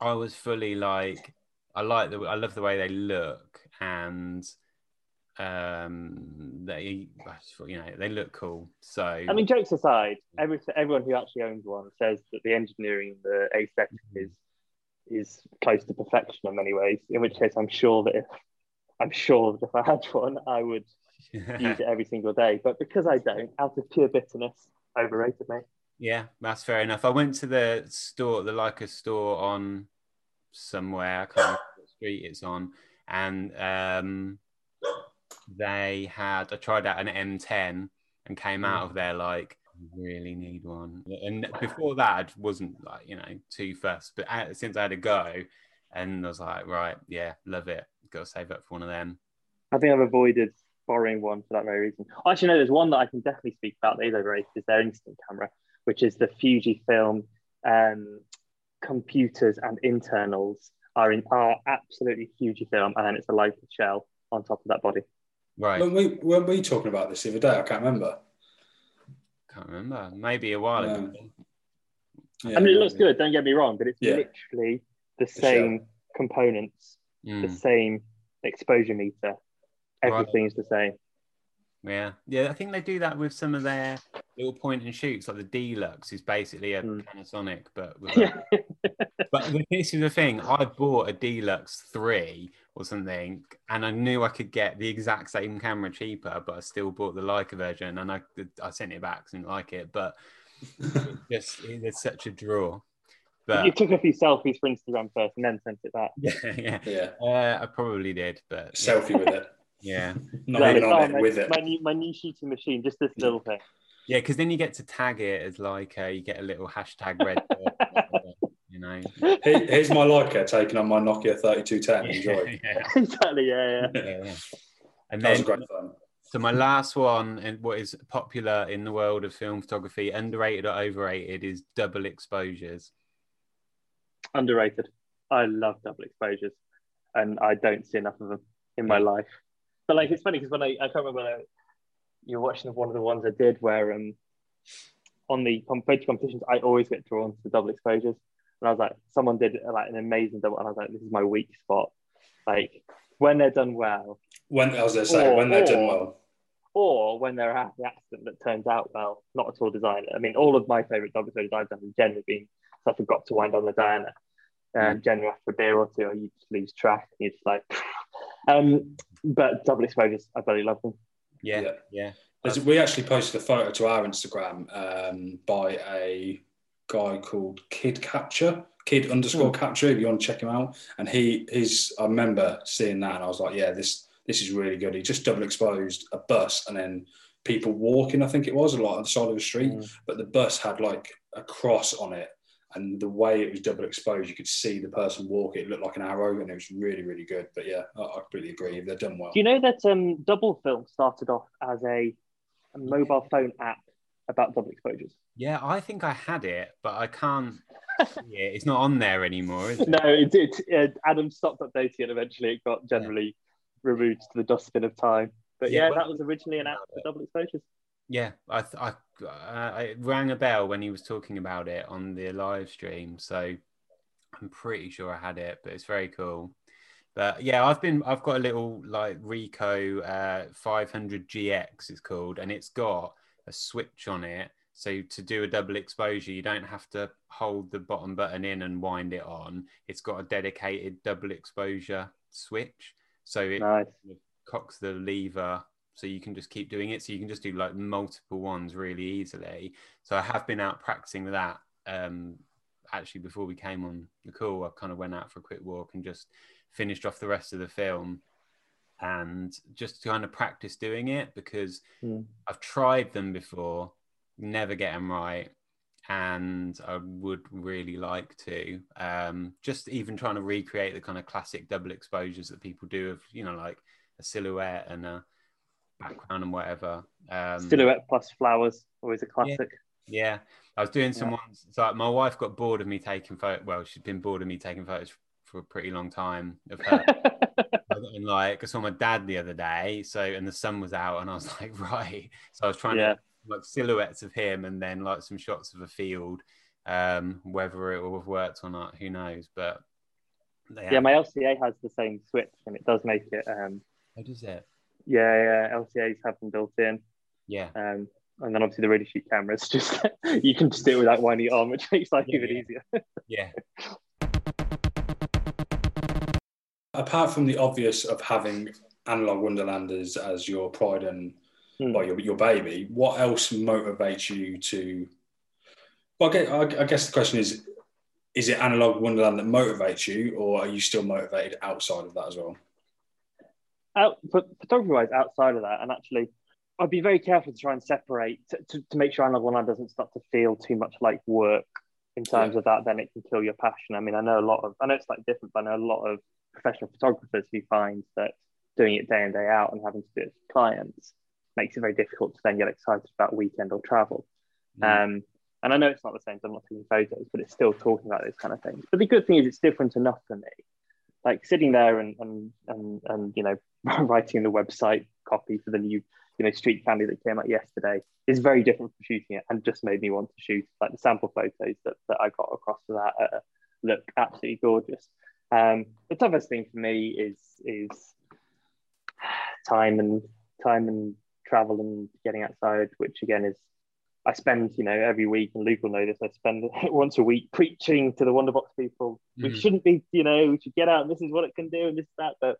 I was fully like, I like the. I love the way they look and um, they you know they look cool. So I mean, jokes aside, every, everyone who actually owns one says that the engineering, the aesthetic mm-hmm. is is close to perfection in many ways. In which case, I'm sure that if I'm sure that if I had one, I would [LAUGHS] use it every single day. But because I don't, out of pure bitterness, overrated, mate. Yeah, that's fair enough. I went to the store, the Leica store on somewhere. I can't remember what street it's on, and um, they had. I tried out an M10 and came out of there like really need one. And before that, I wasn't like you know too fussed, but since I had a go, and I was like, right, yeah, love it. Got to save up for one of them. I think I've avoided borrowing one for that very reason. Actually, no, there's one that I can definitely speak about that is overrated. Is their instant camera, which is the Fujifilm um, computers and internals are in are absolutely Fujifilm, and then it's a Leica shell on top of that body. Right, When we when we talking about this the other day, I can't remember. can't remember. Maybe a while ago. Yeah, I mean, it looks good. Don't get me wrong, but it's Yeah. literally the shell. same components, the Mm, same exposure meter. Right. Everything's the same. yeah, yeah. I think they do that with some of their little point and shoots, like the D-Lux is basically a Mm. Panasonic, but with [LAUGHS] a But the- this is the thing. I bought a D-Lux three or something, and I knew I could get the exact same camera cheaper, but I still bought the Leica version, and I I sent it back, I didn't like it, but [LAUGHS] just it's such a draw. But you took a few selfies for Instagram first and then sent it back. yeah, [LAUGHS] yeah, yeah, uh, I probably did, but yeah, selfie with it, [LAUGHS] yeah, not Like, even on it my, with it. My new, my new shooting machine, just this little thing. yeah, because then you get to tag it as like uh, you get a little hashtag red, you know. Here- Here's my Leica taken on my Nokia 3210. [LAUGHS] Enjoy. yeah, [LAUGHS] exactly, yeah, yeah. yeah, yeah. And That was then great fun. So my last one, and what is popular in the world of film photography, underrated or overrated, is double exposures. Underrated. I love double exposures, and I don't see enough of them in my life. But like, it's funny because when I, I can't remember when I, you were watching one of the ones I did where um on the com- photo competitions, I always get drawn to double exposures, and I was like, someone did like an amazing double, and I was like, this is my weak spot. Like when they're done well, When as I say, Or- when they're done well, or when they're a happy accident that turns out well, not at all designed. I mean, all of my favourite double exposures I've done have generally been so I forgot to wind on the Diana. And generally after a beer or two, you just lose track and you're just like, [LAUGHS] um, but double exposures, I bloody love them. Yeah, Yeah. yeah, we actually posted a photo to our Instagram um, by a guy called Kid Capture, Kid underscore Capture. If you want to check him out, and he his I remember seeing that, and I was like, yeah, this this is really good. He just double exposed a bus, and then people walking. I think it was a lot on the side of the street, Mm. but the bus had like a cross on it. And the way it was double exposed, you could see the person walk. It looked like an arrow, and it was really, really good. But yeah, I, I completely agree. They're done well. Do you know that um, Dubblefilm started off as a, a mobile phone app about double exposures? Yeah. I think I had it, but I can't. yeah, it's not on there anymore, is it? No, it did. Uh, Adam stopped updating it. Eventually, it got generally removed to the dustbin of time. But Yeah, yeah, well- that was originally an app for double exposures. Yeah, I, th- I, uh, it rang a bell when he was talking about it on the live stream. So I'm pretty sure I had it, but it's very cool. But yeah, I've been, I've got a little like Ricoh uh, 500 GX, it's called, and it's got a switch on it. So to do a double exposure, you don't have to hold the bottom button in and wind it on. It's got a dedicated double exposure switch. So it Nice. cocks the lever so you can just keep doing it so you can just do like multiple ones really easily so i have been out practicing that um actually before we came on the call i kind of went out for a quick walk and just finished off the rest of the film and just to kind of practice doing it because Hmm. i've tried them before never get them right and i would really like to um just even trying to recreate the kind of classic double exposures that people do of you know like a silhouette and a background and whatever. Um, Silhouette plus flowers, always a classic. Yeah, I was doing some Yeah. ones. So like, my wife got bored of me taking photos. Well, she's been bored of me taking photos for a pretty long time of her. [LAUGHS] and like, I saw my dad the other day. So and the sun was out, and I was [LAUGHS] like, right. So I was trying Yeah. to like silhouettes of him, and then like some shots of a field. Um, whether it will have worked or not, who knows? But yeah, my LCA has the same switch, and it does make it. Um, what is it? yeah, yeah, LCAs have them built in. Yeah, Um, and then obviously the really shoot cameras, [LAUGHS] just you can just do it without winding it on, which makes life Yeah, even yeah. easier. [LAUGHS] yeah, apart from the obvious of having analog wonderlanders as your pride and Hmm. well, your, your baby. What else motivates you to? Well, I guess, I guess the question is: Is it analog Wonderland that motivates you, or are you still motivated outside of that as well? out photography wise outside of that and actually i'd be very careful to try and separate to, to, to make sure analog wonderland doesn't start to feel too much like work in terms of that then it can kill your passion i mean i know a lot of i know it's like different but i know a lot of professional photographers who find that doing it day in day out and having to do it for clients makes it very difficult to then get excited about weekend or travel. Um, and i know it's not the same i'm not taking photos but it's still talking about those kind of things. But the good thing is it's different enough for me. Like sitting there and and and, and you know [LAUGHS] writing the website copy for the new you know street candy that came out yesterday is very different from shooting it and just made me want to shoot like the sample photos that, that i got across for that uh, look absolutely gorgeous. Um, the toughest thing for me is is time and time and travel and getting outside which again is I spend, you know, every week, and Luke will know this. I spend [LAUGHS] once a week preaching to the Wonderbox people. Mm. We shouldn't be, you know, we should get out. And this is what it can do, and this is that. But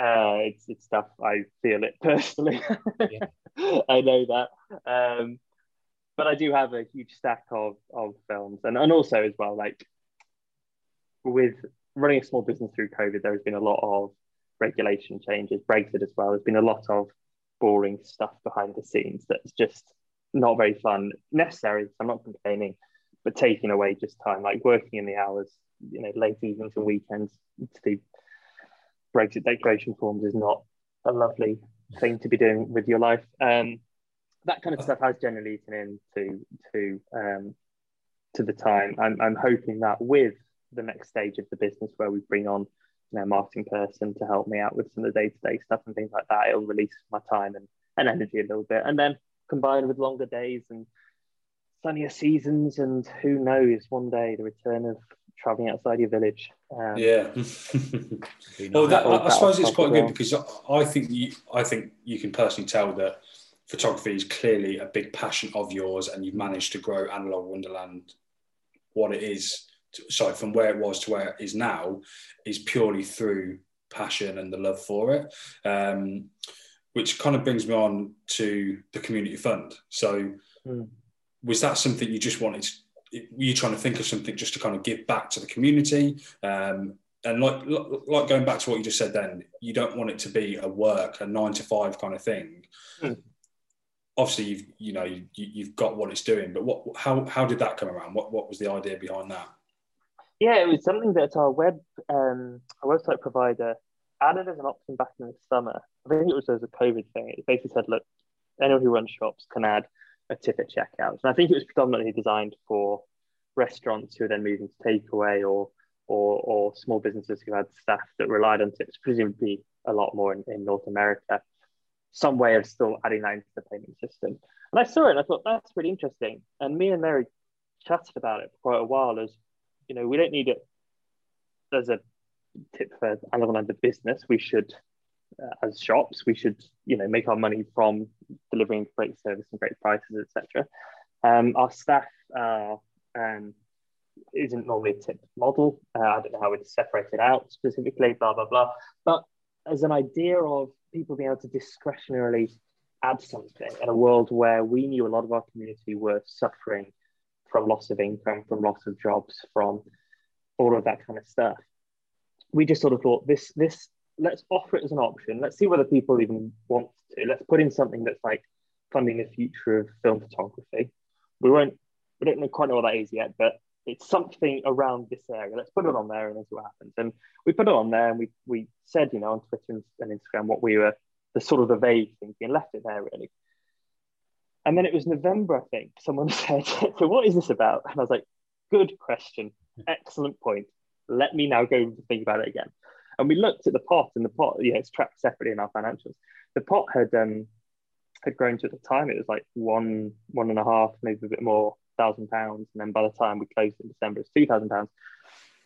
uh, it's it's stuff. I feel it [LAUGHS] personally. [LAUGHS] I know that. Um, but I do have a huge stack of of films, and and also as well, like with running a small business through COVID, there has been a lot of regulation changes, Brexit as well. There's been a lot of boring stuff behind the scenes that's just not very fun. Necessary, So I'm not complaining, but taking away just time, like working in the hours, you know, late evenings and weekends to do Brexit declaration forms is not a lovely thing to be doing with your life. Um, that kind of stuff has generally eaten into to um, to the time. I'm, I'm hoping that with the next stage of the business where we bring on you know, marketing person to help me out with some of the day-to-day stuff and things like that, it'll release my time and, and energy a little bit. And then combined with longer days and sunnier seasons, and who knows, one day the return of traveling outside your village. Um, yeah. [LAUGHS] [LAUGHS] well, that, I, I suppose it's quite good because I think you, I think you can personally tell that photography is clearly a big passion of yours, and you've managed to grow Analog Wonderland what it is. Sorry, from where it was to where it is now, is purely through passion and the love for it. Um, which kind of brings me on to the community fund. So, mm. was that something you just wanted? were you trying to think of something just to kind of give back to the community? Um, and like like going back to what you just said, then you don't want it to be a work, a nine to five kind of thing. Mm. Obviously, you've you know you, you've got what it's doing, but what how how did that come around? What what was the idea behind that? Yeah, it was something that our web um, our website provider added as an option back in the summer. I think it was as a COVID thing. It basically said, look, anyone who runs shops can add a tip at checkout. And I think it was predominantly designed for restaurants who are then moving to takeaway or or or small businesses who had staff that relied on tips, presumably a lot more in, in North America. Some way of still adding that into the payment system. And I saw it and I thought that's really interesting. And me and Mary chatted about it for quite a while as, you know, we don't need it as a tip for Analog the business. We should, uh, as shops, we should you know make our money from delivering great service and great prices, etc. Um, our staff uh, um, isn't normally a tip model. Uh, I don't know how it's separated out specifically. Blah blah blah. But as an idea of people being able to discretionarily add something in a world where we knew a lot of our community were suffering from loss of income, from loss of jobs, from all of that kind of stuff we just sort of thought this this let's offer it as an option. Let's see whether people even want to. Let's put in something that's like funding the future of film photography. We won't we don't quite know what that is yet, but it's something around this area. Let's put it on there and see what happens. And we put it on there and we we said, you know, on Twitter and Instagram what we were the sort of the vague thinking and left it there really. And then it was November, I think. Someone [LAUGHS] said, "So what is this about?" And I was like, "Good question, excellent point let me now go think about it again. And we looked at the pot, and the pot, yeah, it's tracked separately in our financials. The pot had um, had grown to at the time it was like one, one and a half, maybe a bit more thousand pounds, and then by the time we closed in December, it's two thousand pounds.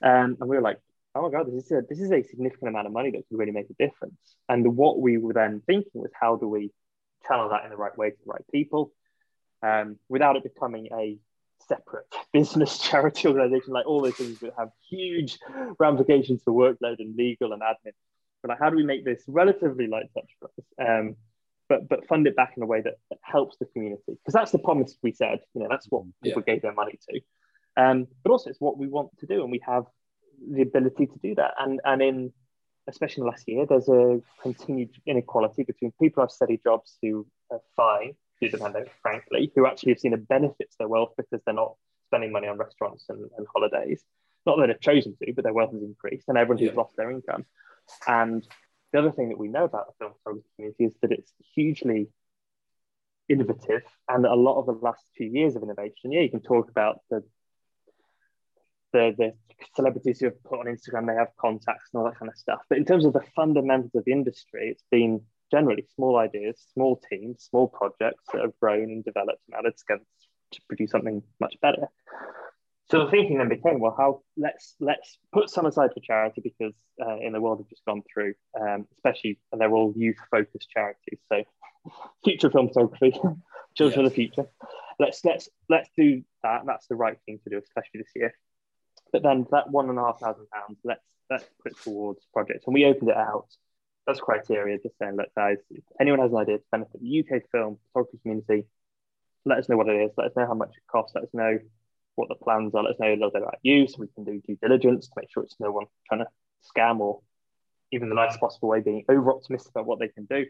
Um, and we were like, oh my god, this is a this is a significant amount of money that could really make a difference. And what we were then thinking was, how do we channel that in the right way to the right people, um, without it becoming a separate [LAUGHS] business [LAUGHS] charity organization, like all those things that have huge ramifications for workload and legal and admin. But like, how do we make this relatively light touch for us? Um, but but fund it back in a way that, that helps the community because that's the promise we said. You know, that's what people yeah. gave their money to. Um, but also it's what we want to do, and we have the ability to do that. And and in especially in the last year, there's a continued inequality between people who have steady jobs who are fine due to the pandemic, frankly, who actually have seen a benefit to their wealth because they're not spending money on restaurants and, and holidays. Not that they've chosen to, but their wealth has increased, and everyone who's yeah. lost their income. And the other thing that we know about the film photography community is that it's hugely innovative, and a lot of the last few years of innovation. Yeah, you can talk about the the, the celebrities who have put on Instagram, they have contacts and all that kind of stuff. But in terms of the fundamentals of the industry, it's been generally small ideas, small teams, small projects that have grown and developed and added together to produce something much better. So the thinking then became, well, how let's let's put some aside for charity because uh, in the world we've just gone through, um, especially and they're all youth focused charities. So [LAUGHS] future film photography, [LAUGHS] children for the future. Let's let's let's do that. That's the right thing to do, especially this year. But then that one and a half thousand pounds, let's let's put towards projects. And we opened it out as criteria, just saying, look, guys, if anyone has an idea to benefit the UK film photography community, let us know what it is. Let us know how much it costs. Let us know what the plans are. Let us know a little bit about you so we can do due diligence to make sure it's no one trying to scam or even the nicest possible way being over optimistic about what they can do.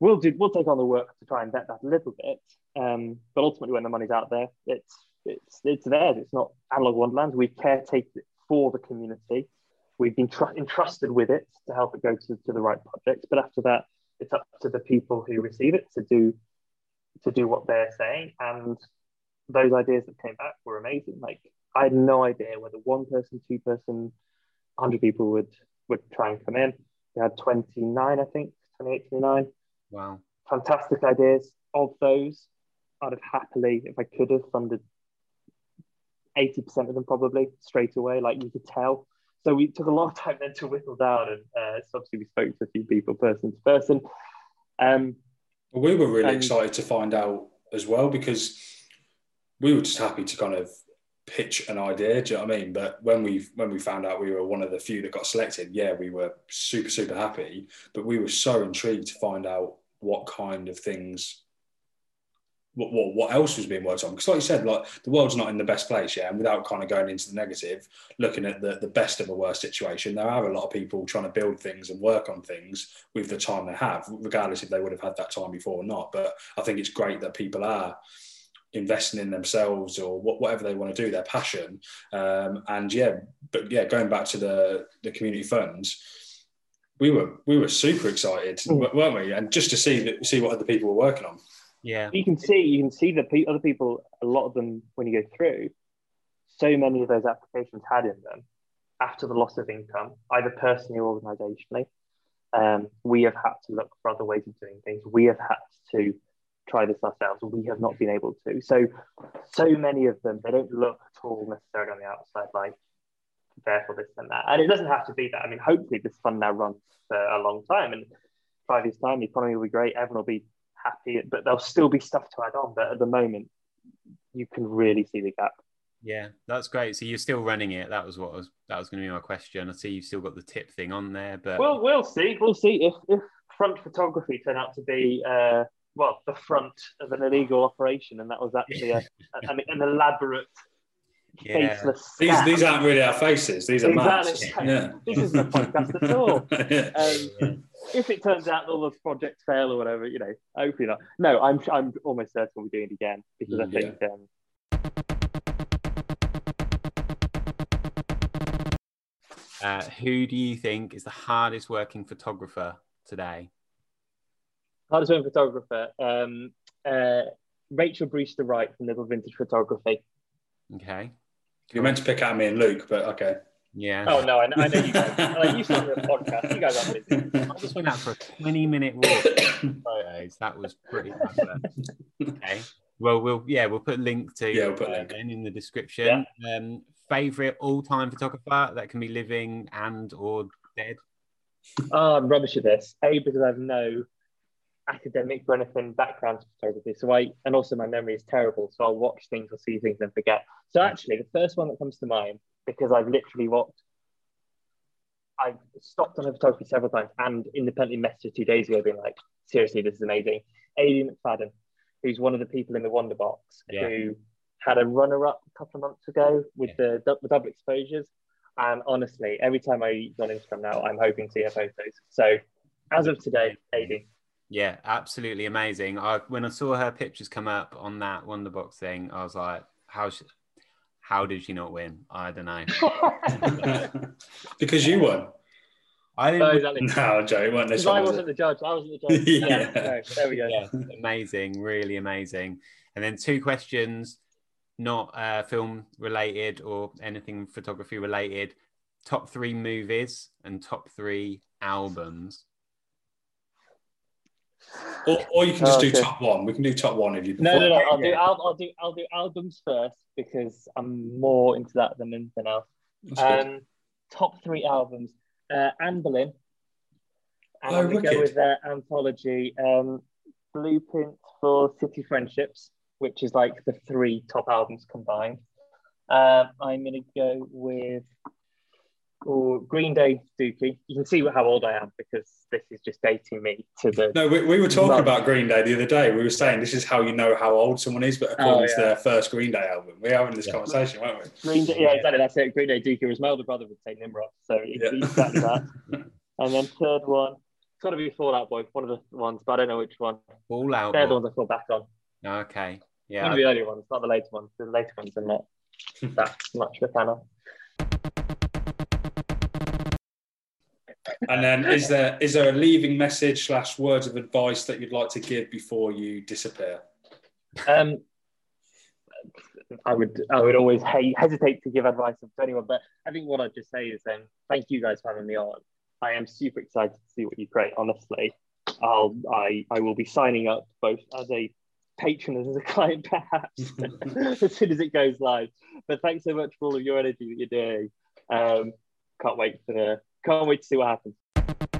We'll do. We'll take on the work to try and vet that a little bit. Um, but ultimately, when the money's out there, it's it's it's theirs. It's not analog wonderland. We've caretaken it for the community. We've been tr- entrusted with it to help it go to, to the right projects. But after that, it's up to the people who receive it to do to do what they're saying. And those ideas that came back were amazing. Like I had no idea whether one person, two person, hundred people would would try and come in. We had 29, I think, 28, 29. Wow. Fantastic ideas. Of those, I'd have happily, if I could have funded 80% of them probably straight away, like you could tell. So we took a long time then to whittle down, and uh, obviously we spoke to a few people person to person. Um, we were really and, excited to find out as well because we were just happy to kind of pitch an idea. Do you know what I mean? But when we when we found out we were one of the few that got selected, yeah, we were super super happy. But we were so intrigued to find out what kind of things what, what, what else was being worked on? Because like you said like the world's not in the best place yeah and without kind of going into the negative looking at the, the best of a worst situation there are a lot of people trying to build things and work on things with the time they have regardless if they would have had that time before or not. But i think it's great that people are investing in themselves or whatever they want to do their passion. Um, and yeah but yeah going back to the the community funds we were we were super excited weren't we? And just to see see what other people were working on yeah. You can see you can see that other people, a lot of them, when you go through, so many of those applications had in them after the loss of income, either personally or organisationally. Um, we have had to look for other ways of doing things. We have had to try this ourselves. We have not been able to. So, so many of them, they don't look at all necessarily on the outside like therefore this and that. And it doesn't have to be that. I mean, hopefully this fund now runs for a long time and five years time, the economy will be great. Everyone will be happy, but there'll still be stuff to add on. But at the moment, you can really see the gap. Yeah, that's great. So you're still running it. That was what was that was going to be my question. I see you've still got the tip thing on there, but well, we'll see. We'll see if if front photography turned out to be uh, well the front of an illegal operation, and that was actually a, [LAUGHS] a, an elaborate yeah. faceless. These, these aren't really our faces. These are exactly. Yeah. This isn't a podcast at all. [LAUGHS] Um, if it turns out all the projects fail or whatever, you know, hopefully not. No, I'm I'm almost certain we'll be doing it again because mm, I think. Yeah. Um, uh, who do you think is the hardest working photographer today? Hardest working photographer, um, uh, Rachel Brewster Wright from Little Vintage Photography. Okay. You're meant to pick out me and Luke, but okay. Yeah. Oh no, I, I know you guys. like, you started a podcast. You guys are busy. [LAUGHS] I just went out for a 20 minute walk. [COUGHS] photos. That was pretty. okay. Well, we'll yeah, we'll put link to yeah, we'll put uh, link. in the description. Yeah. Um, favorite all time photographer that can be living and or dead. Oh, I'm rubbish at this. A because I have no academic or anything background to photography. So I and also my memory is terrible. So I'll watch things or see things and forget. So actually, the first one that comes to mind because I've literally walked. I've stopped on a photography several times and independently messaged two days ago, being like, seriously, this is amazing. Aidy McFadden, who's one of the people in the Wonder Box Yeah. who had a runner up a couple of months ago with the, the double exposures. And honestly, every time I go on Instagram now, I'm hoping to see her photos. So as of today, Aidy. Yeah, absolutely amazing. I when I saw her pictures come up on that Wonderbox thing, I was like, how sh- how did she not win? I don't know. [LAUGHS] [LAUGHS] because you won. I didn't. exactly. No, Joe, it wasn't this Because I was wasn't it? the judge. I wasn't the judge. [LAUGHS] Yeah. yeah. no, there we go. Yeah, amazing, really amazing. And then two questions, not uh, film related or anything photography related. Top three movies and top three albums. Or, or you can just Oh, do okay. top one. We can do top one if you No, no, no. I'll do, Yeah. I'll, I'll do, I'll do albums first because I'm more into that than anything else. Good. Um, top three albums: uh, Anberlin. And Oh, I'm gonna go with their anthology, um, Blueprint for City Friendships, which is like the three top albums combined. Um, I'm gonna go with or Green Day Dookie. You can see how old I am because this is just dating me to the No, we, we were talking No. about Green Day the other day. We were saying this is how you know how old someone is, but according Oh, to their first Green Day album, we're having this Yeah. conversation, weren't we? Green Day, yeah, exactly. That's it. Green Day Dookie. Whereas my older brother would say Nimrod. So Yeah. exactly that. [LAUGHS] And then third one, it's got to be Fall Out Boy, one of the ones, but I don't know which one. All out. They're the ones I fall back on. Okay. One Yeah. of the earlier ones, not the later ones. The later ones are not that much of a fan of. And then is there is there a leaving message slash words of advice that you'd like to give before you disappear? Um, I would I would always hate, hesitate to give advice to anyone, but I think what I'd just say is um, thank you guys for having me on. I am super excited to see what you create. Honestly, I'll I I will be signing up both as a patron and as a [LAUGHS] client perhaps [LAUGHS] as soon as it goes live. But thanks so much for all of your energy that you're doing. Um, can't wait for can't wait to see what happens.